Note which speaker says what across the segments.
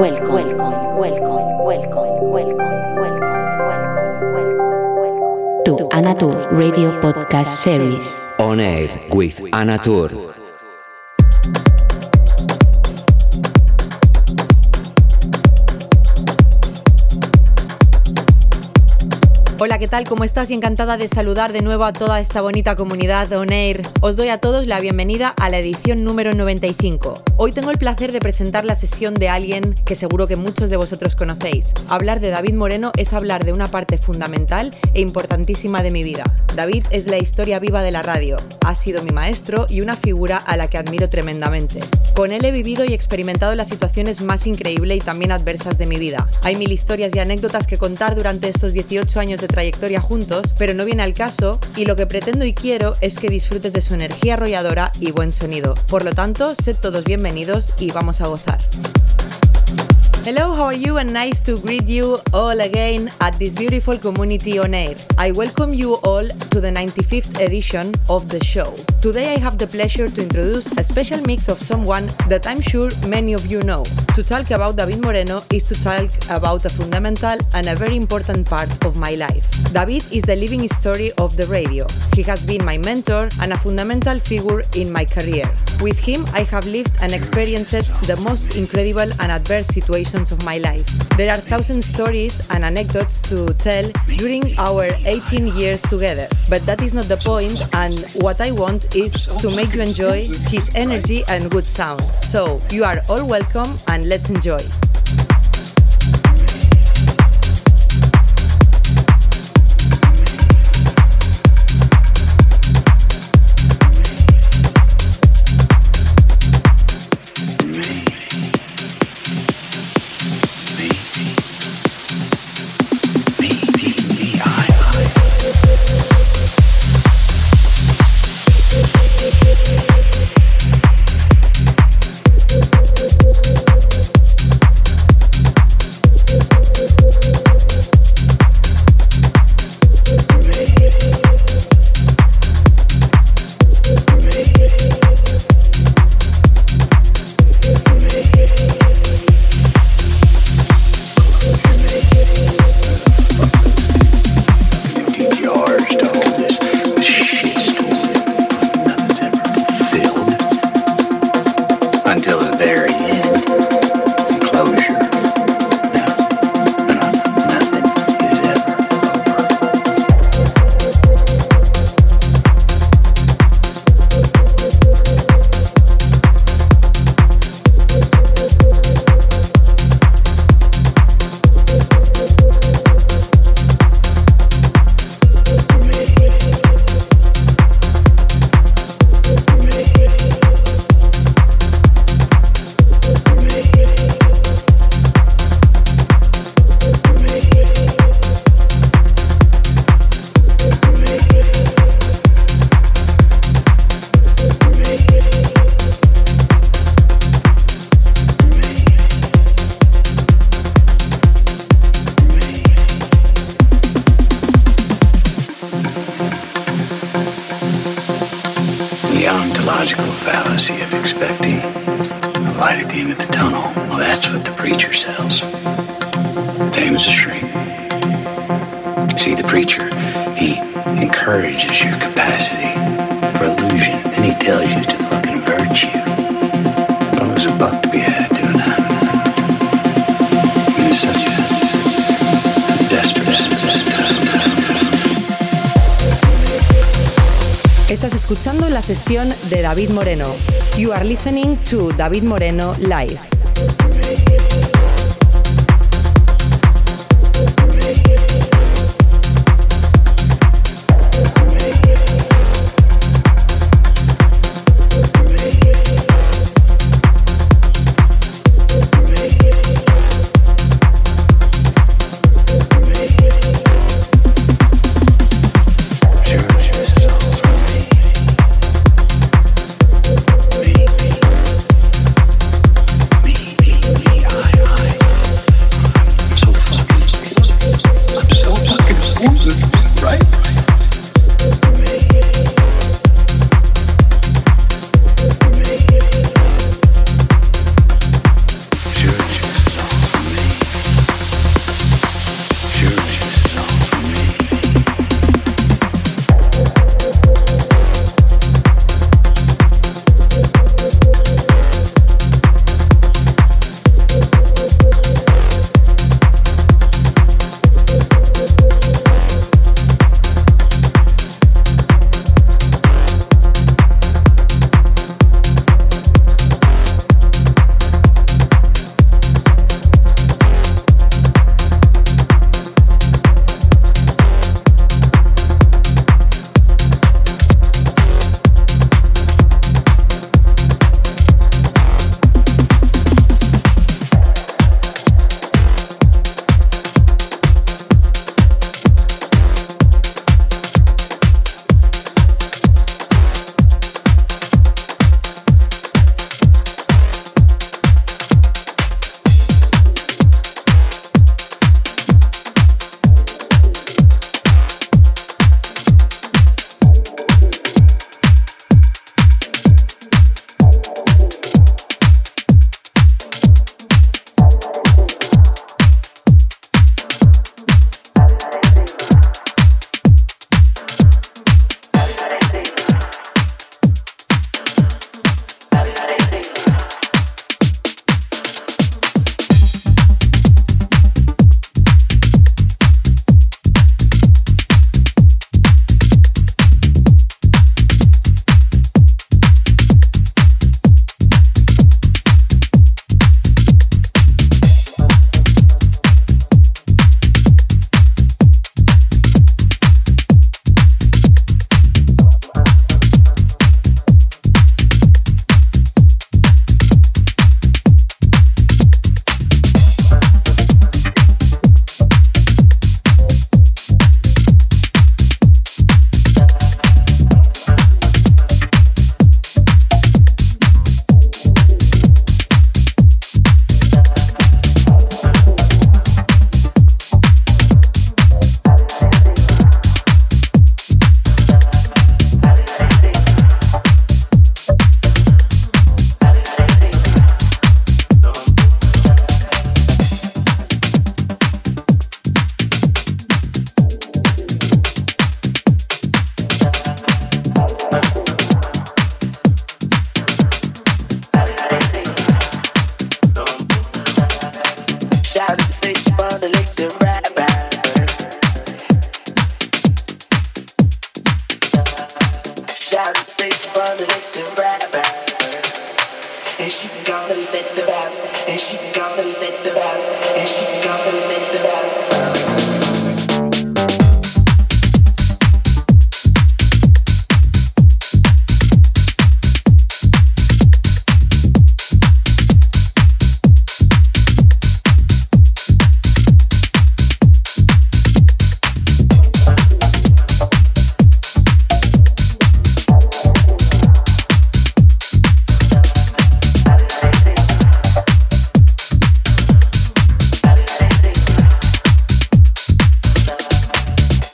Speaker 1: welcome, welcome, welcome, welcome, welcome, welcome, welcome, to Anatur Radio Podcast Series.
Speaker 2: On air with Anatur.
Speaker 3: Hola, ¿qué tal? ¿Cómo estás? Y encantada de saludar de nuevo a toda esta bonita comunidad de On Air. Os doy a todos la bienvenida a la edición número 95. Hoy tengo el placer de presentar la sesión de alguien que seguro que muchos de vosotros conocéis. Hablar de David Moreno es hablar de una parte fundamental e importantísima de mi vida. David es la historia viva de la radio. Ha sido mi maestro y una figura a la que admiro tremendamente. Con él he vivido y experimentado las situaciones más increíbles y también adversas de mi vida. Hay mil historias y anécdotas que contar durante estos 18 años de trayectoria juntos, pero no viene al caso y lo que pretendo y quiero es que disfrutes de su energía arrolladora y buen sonido. Por lo tanto, sed todos bienvenidos y vamos a gozar. Hello, how are you? And nice to greet you all again at this beautiful community on air. I welcome you all to the 95th edition of the show. Today I have the pleasure to introduce a special mix of someone that I'm sure many of you know. To talk about David Moreno is to talk about a fundamental and a very important part of my life. David is the living story of the radio. He has been my mentor and a fundamental figure in my career. With him, I have lived and experienced the most incredible and adverse situations of my life. There are thousand stories and anecdotes to tell during our 18 years together, but that is not the point, and what I want is to make you enjoy his energy and good sound. So, you are all welcome and let's enjoy. David Moreno. You are listening to David Moreno Live.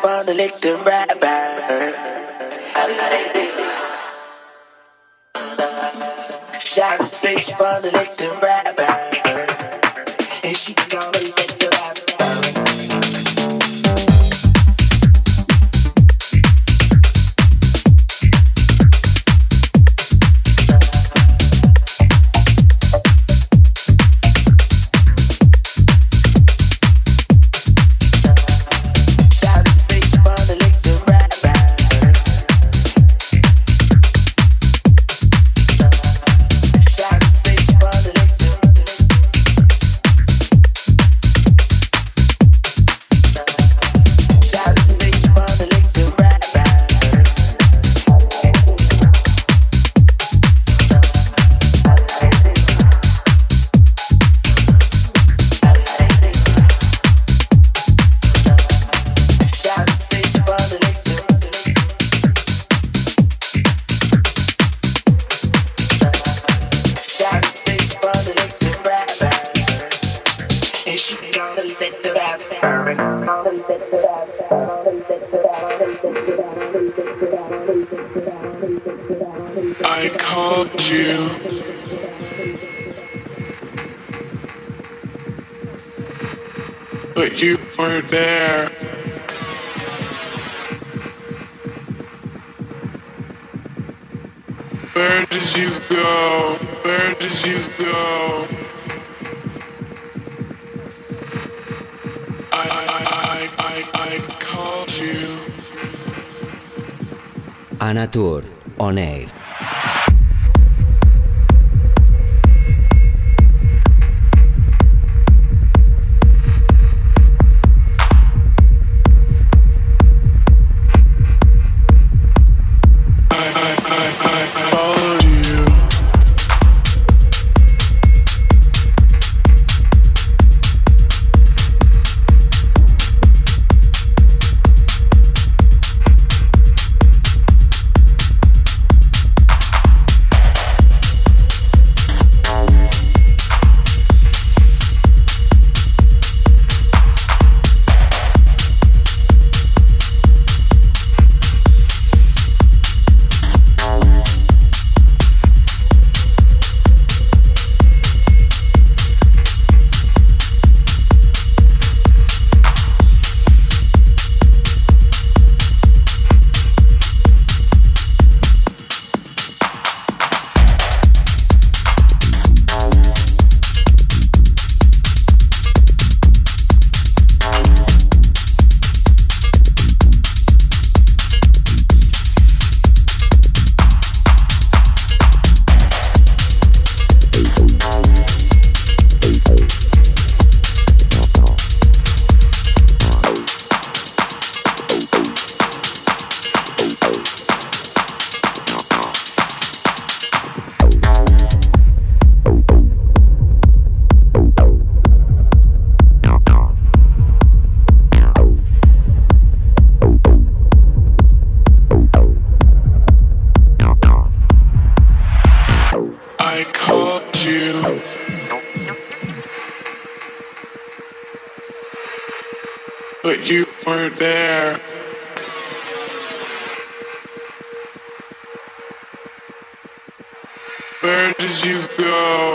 Speaker 4: rapper.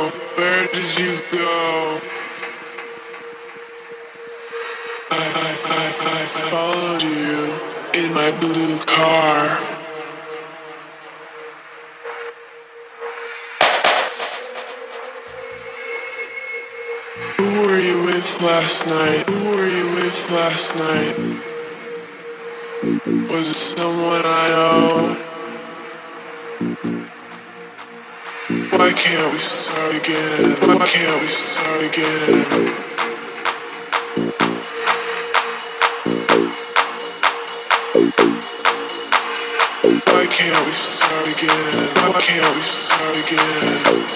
Speaker 5: Where did you go? I, I, I, I followed you in my blue car. Who were you with last night? Who were you with last night? Was it someone I know? Why can't we start again? Why can't we start again? Why can't we start again? Why can't we start again?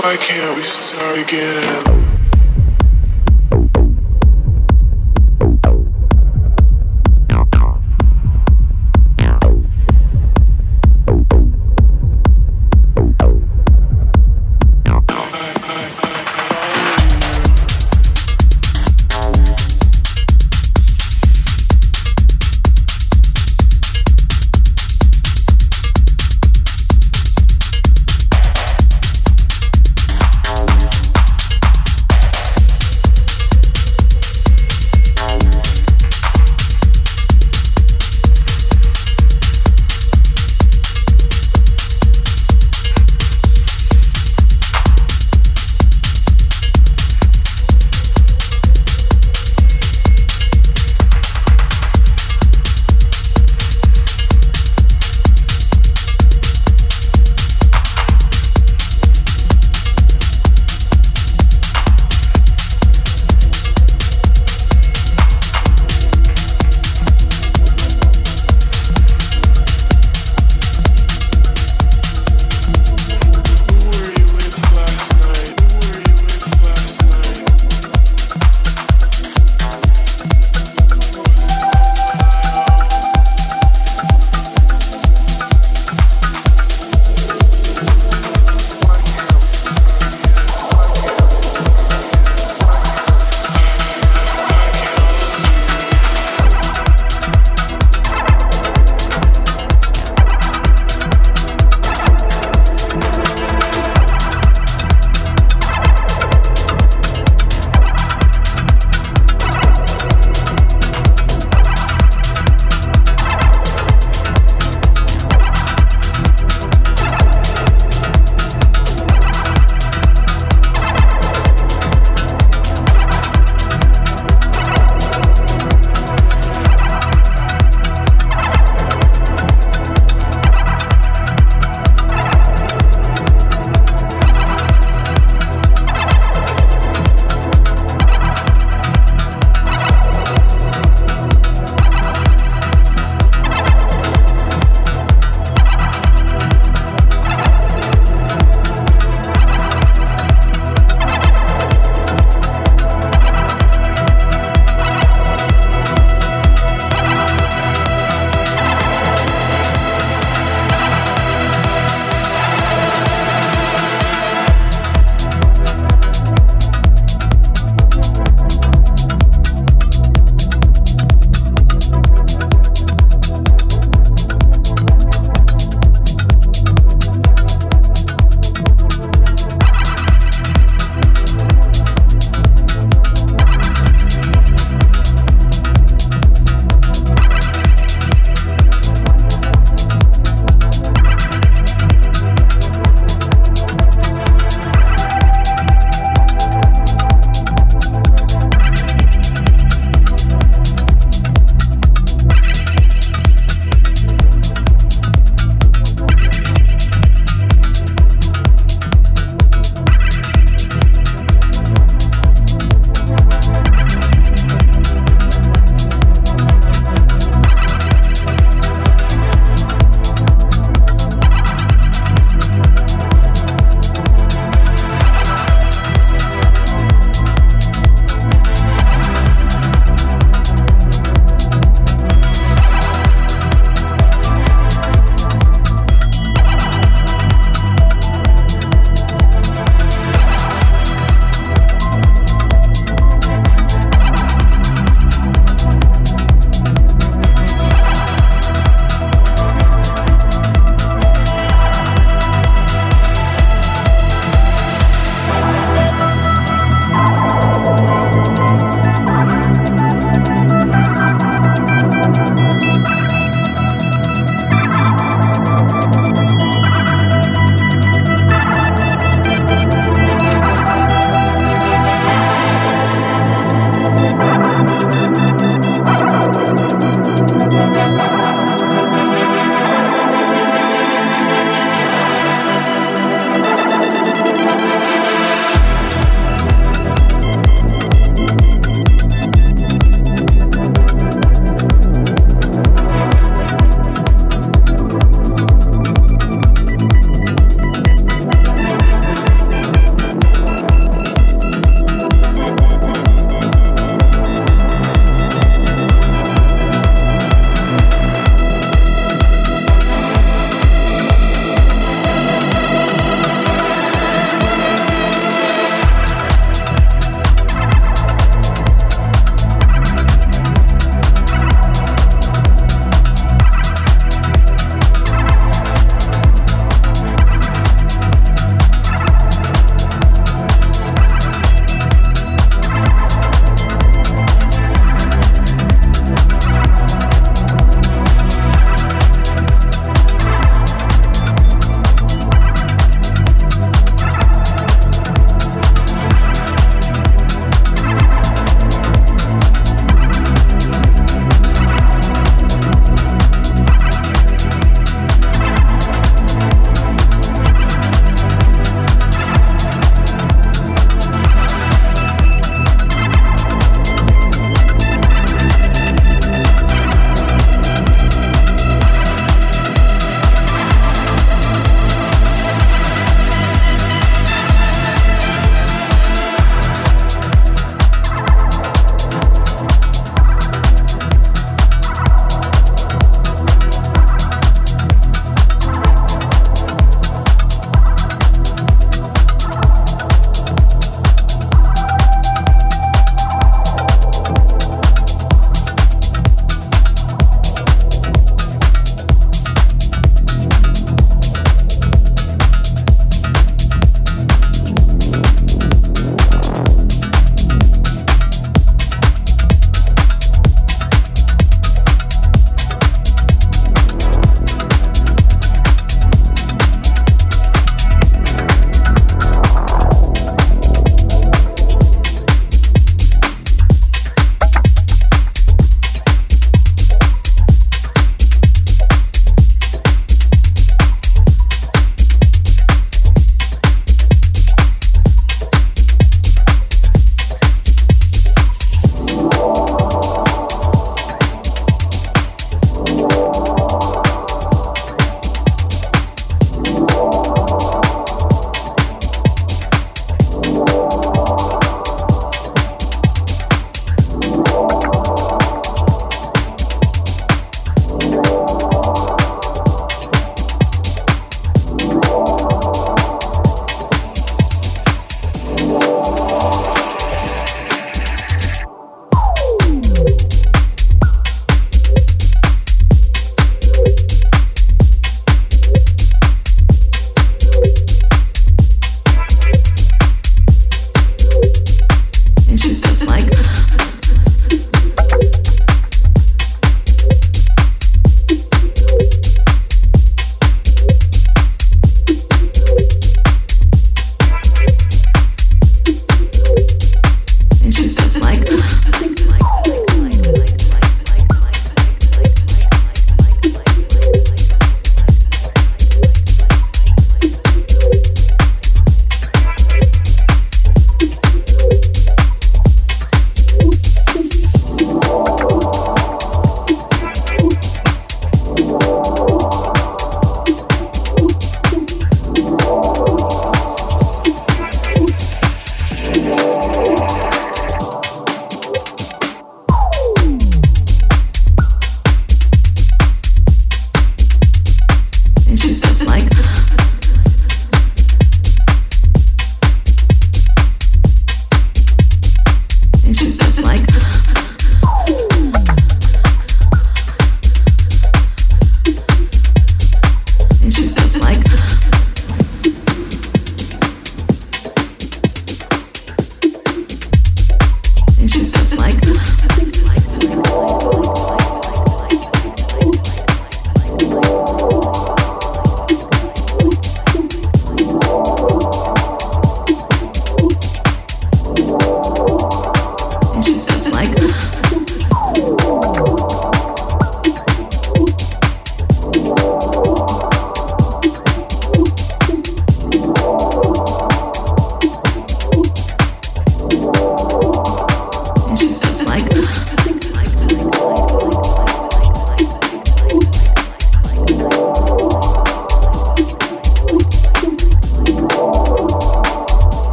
Speaker 5: Why can't we start again?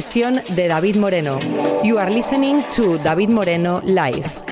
Speaker 3: Sesión de David Moreno. You are listening to David Moreno Live.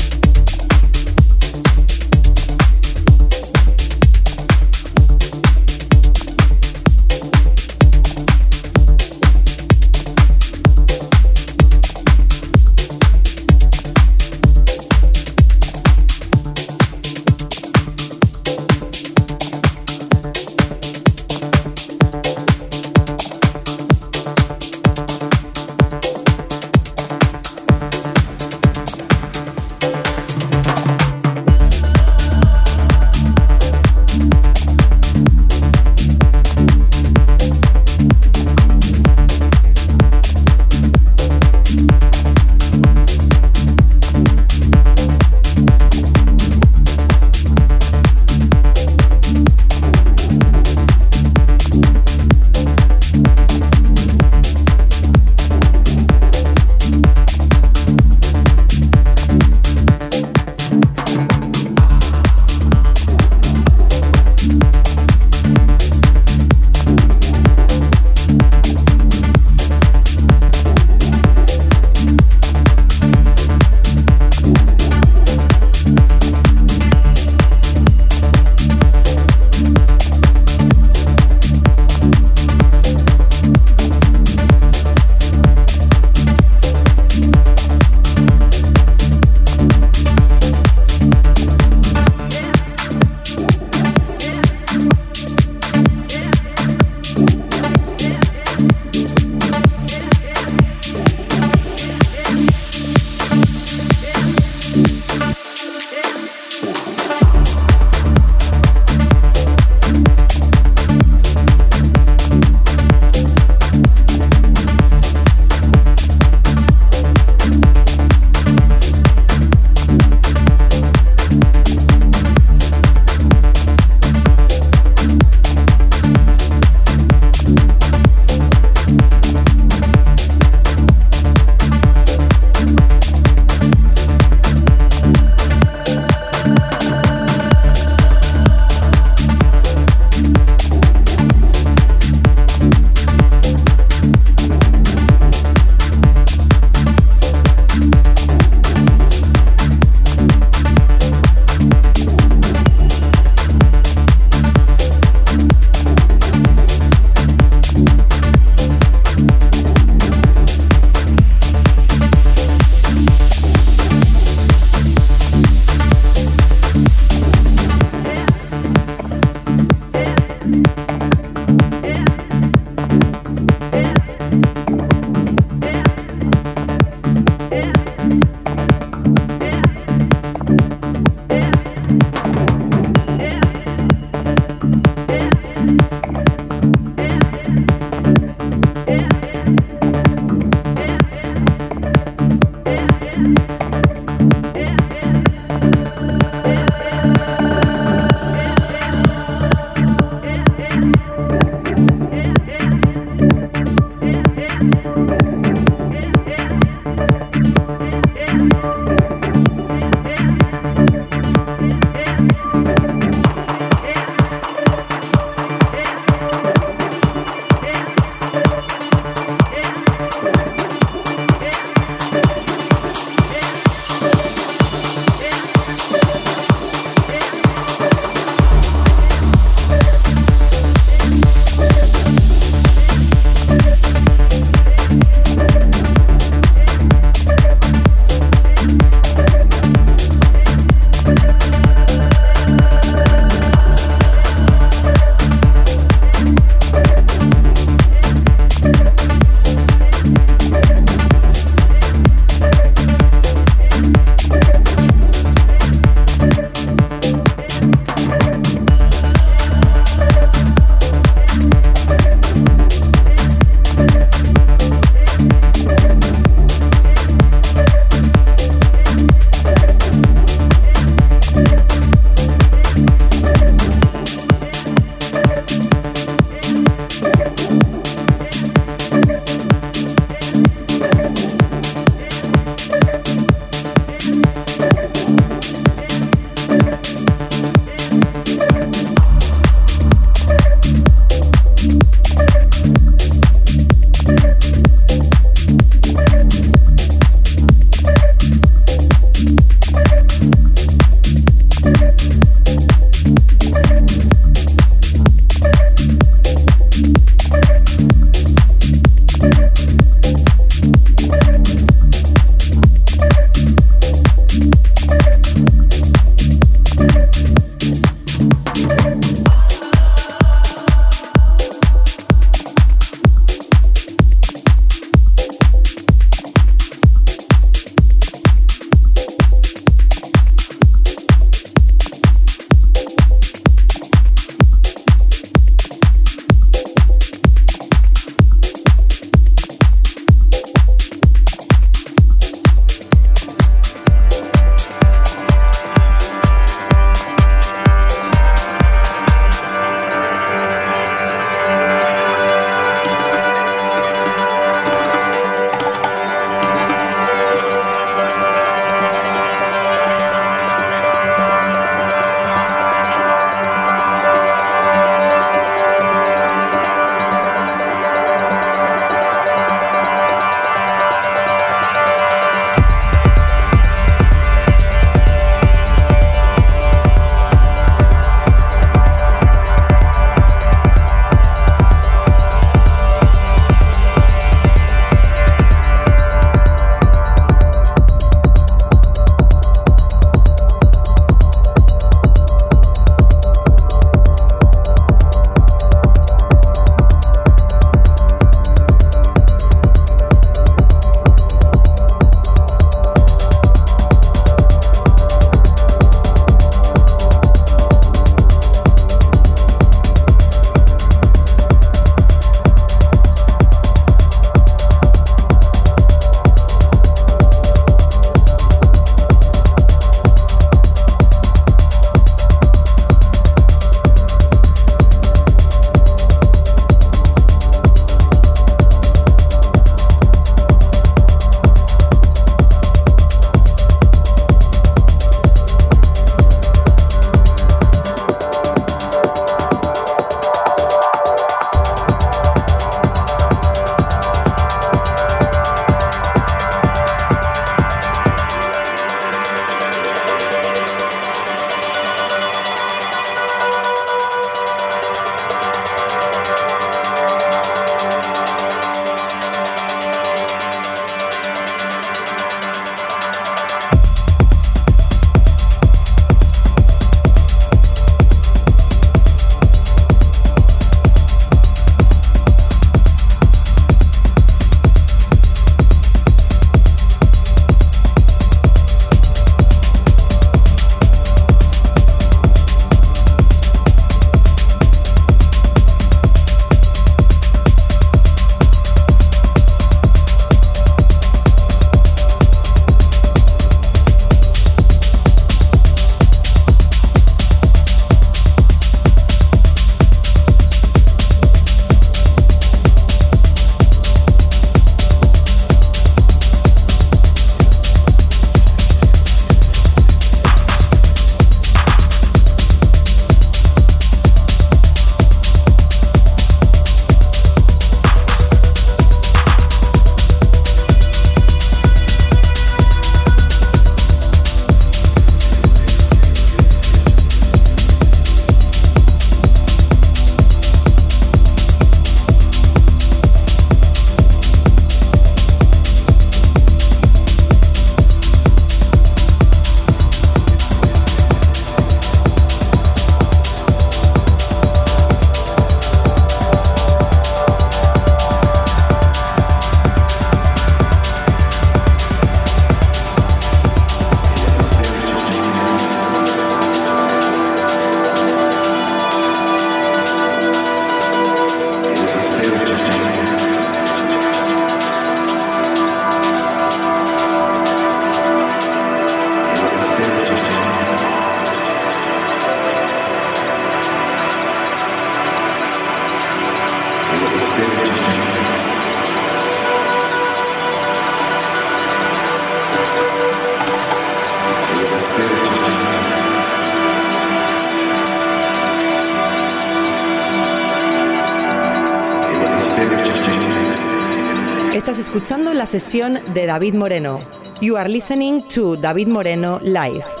Speaker 6: Sesión de David Moreno. You are listening to David Moreno Live.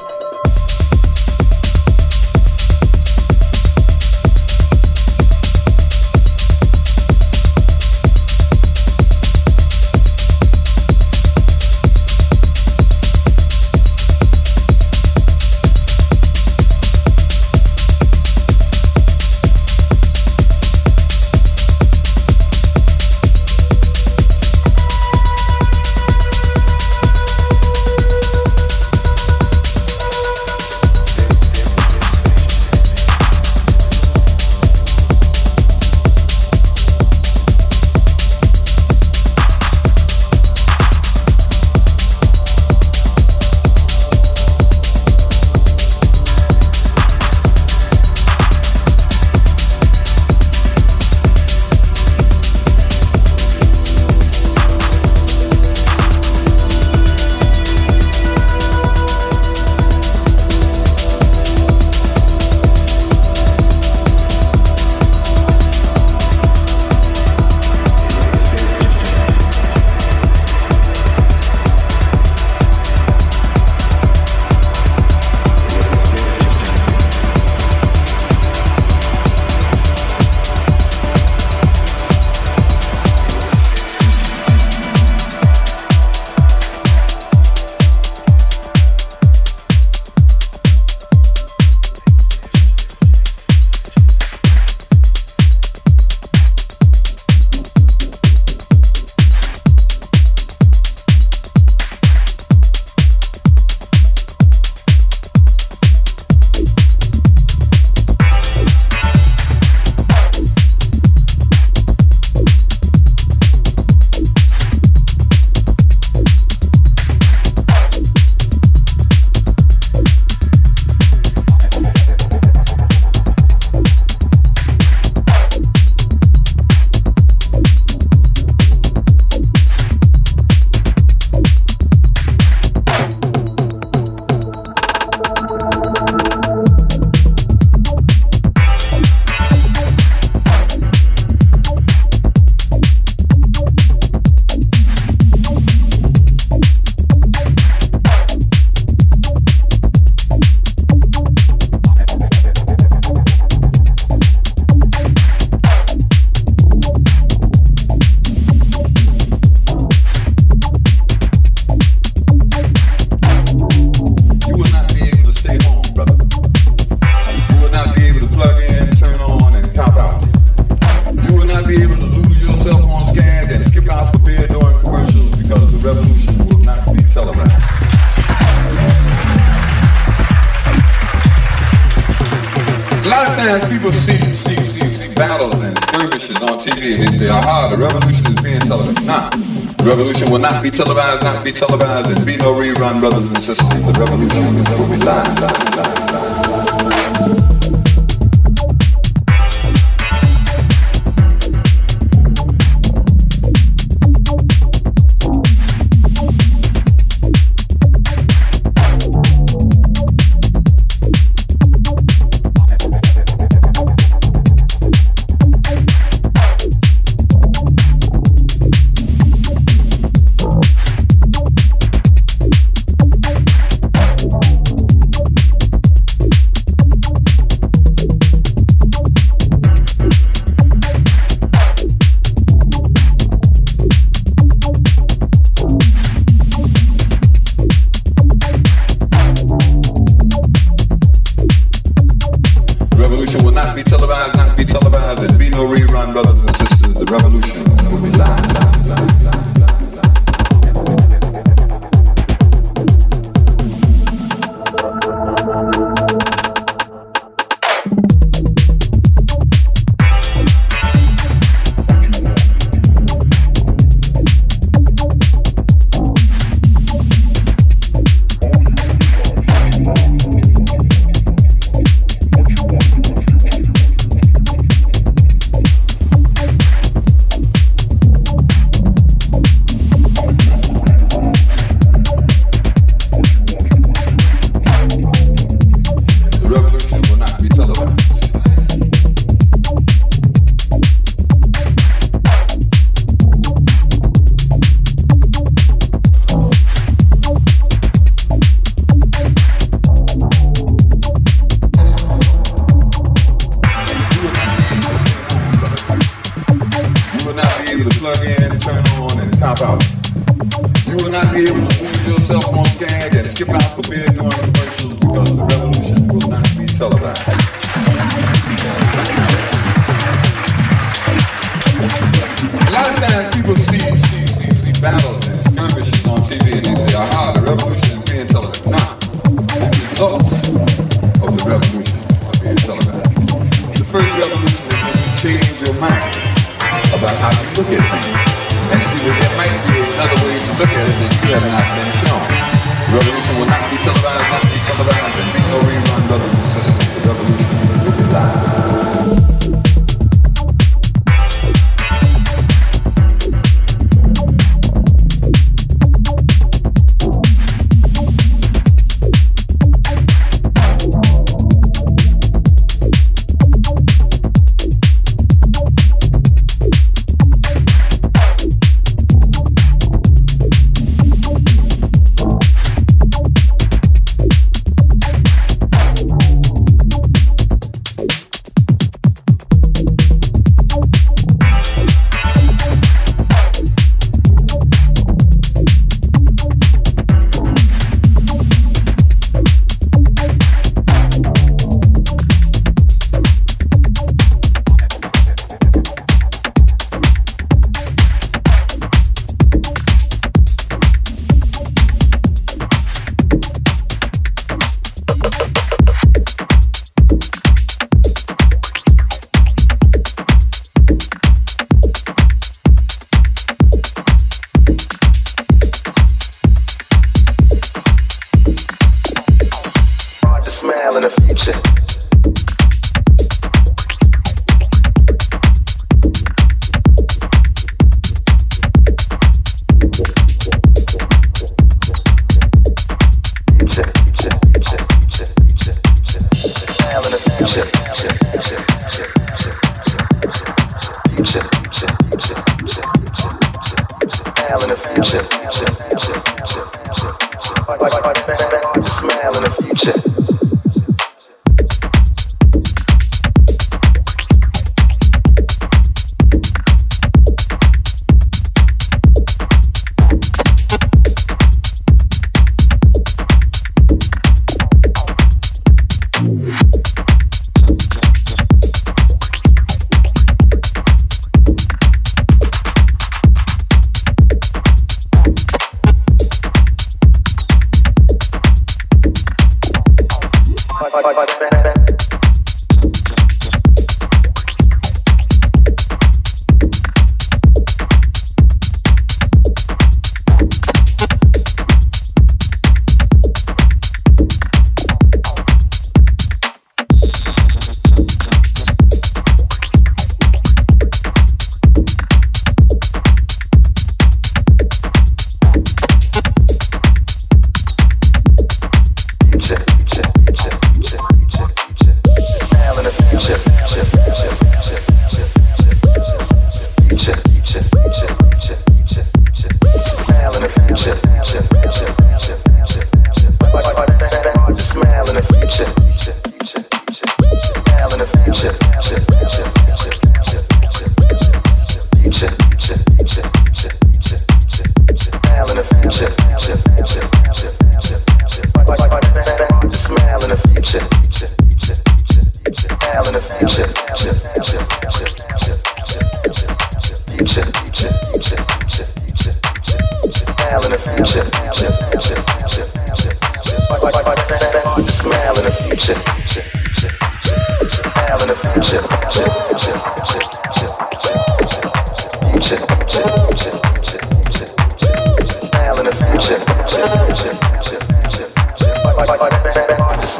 Speaker 7: Televised, not be televised, and be no rerun, brothers and sisters. The revolution is be live.
Speaker 6: not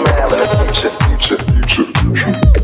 Speaker 8: Smile in the future, future, future, future.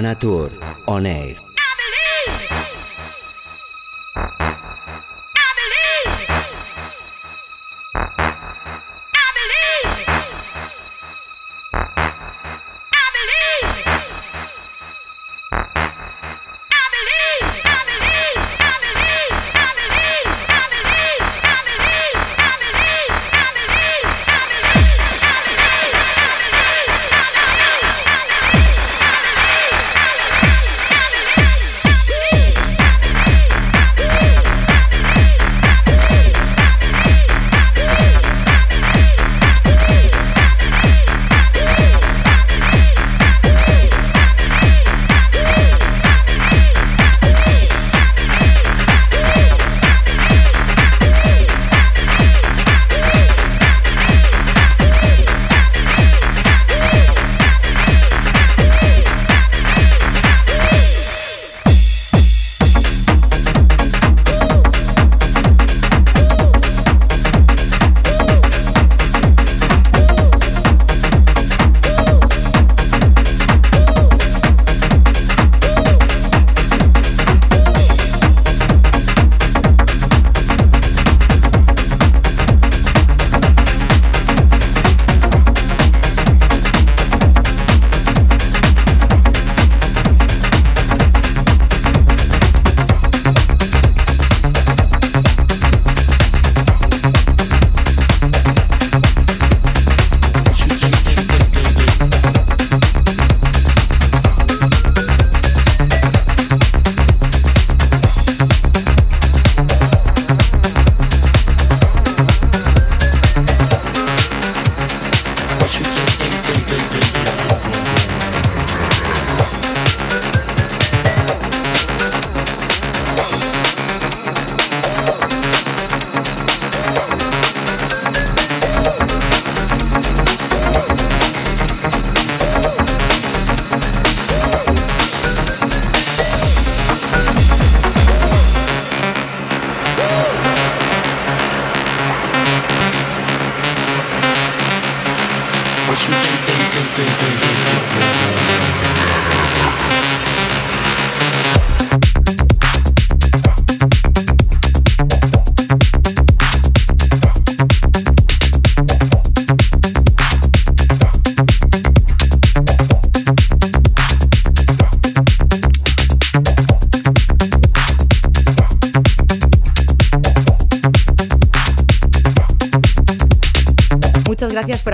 Speaker 2: Anatur On Air.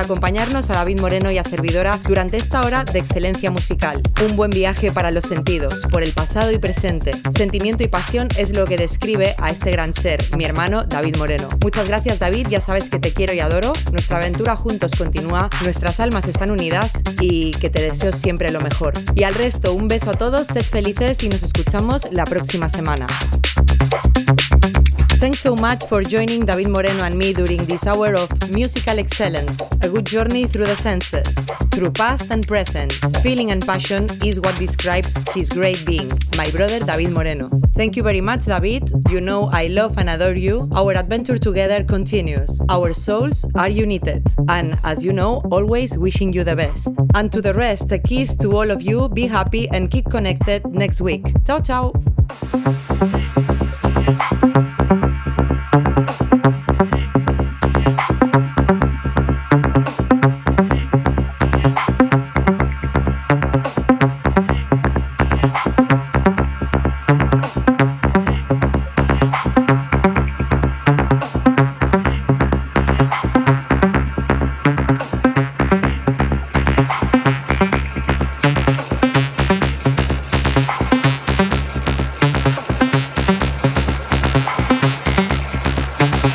Speaker 3: acompañarnos a David Moreno y a servidora durante esta hora de excelencia musical. Un buen viaje para los sentidos, por el pasado y presente. Sentimiento y pasión es lo que describe a este gran ser, mi hermano David Moreno. Muchas gracias David, ya sabes que te quiero y adoro. Nuestra aventura juntos continúa, nuestras almas están unidas y que te deseo siempre lo mejor. Y al resto, un beso a todos, sed felices y nos escuchamos la próxima semana. Thanks so much for joining David Moreno and me during this hour of musical excellence, a good journey through the senses, through past and present. Feeling and passion is what describes his great being, my brother David Moreno. Thank you very much, David. You know I love and adore you. Our adventure together continues. Our souls are united. And as you know, always wishing you the best. And to the rest, a kiss to all of you. Be happy and keep connected next week. Ciao, ciao.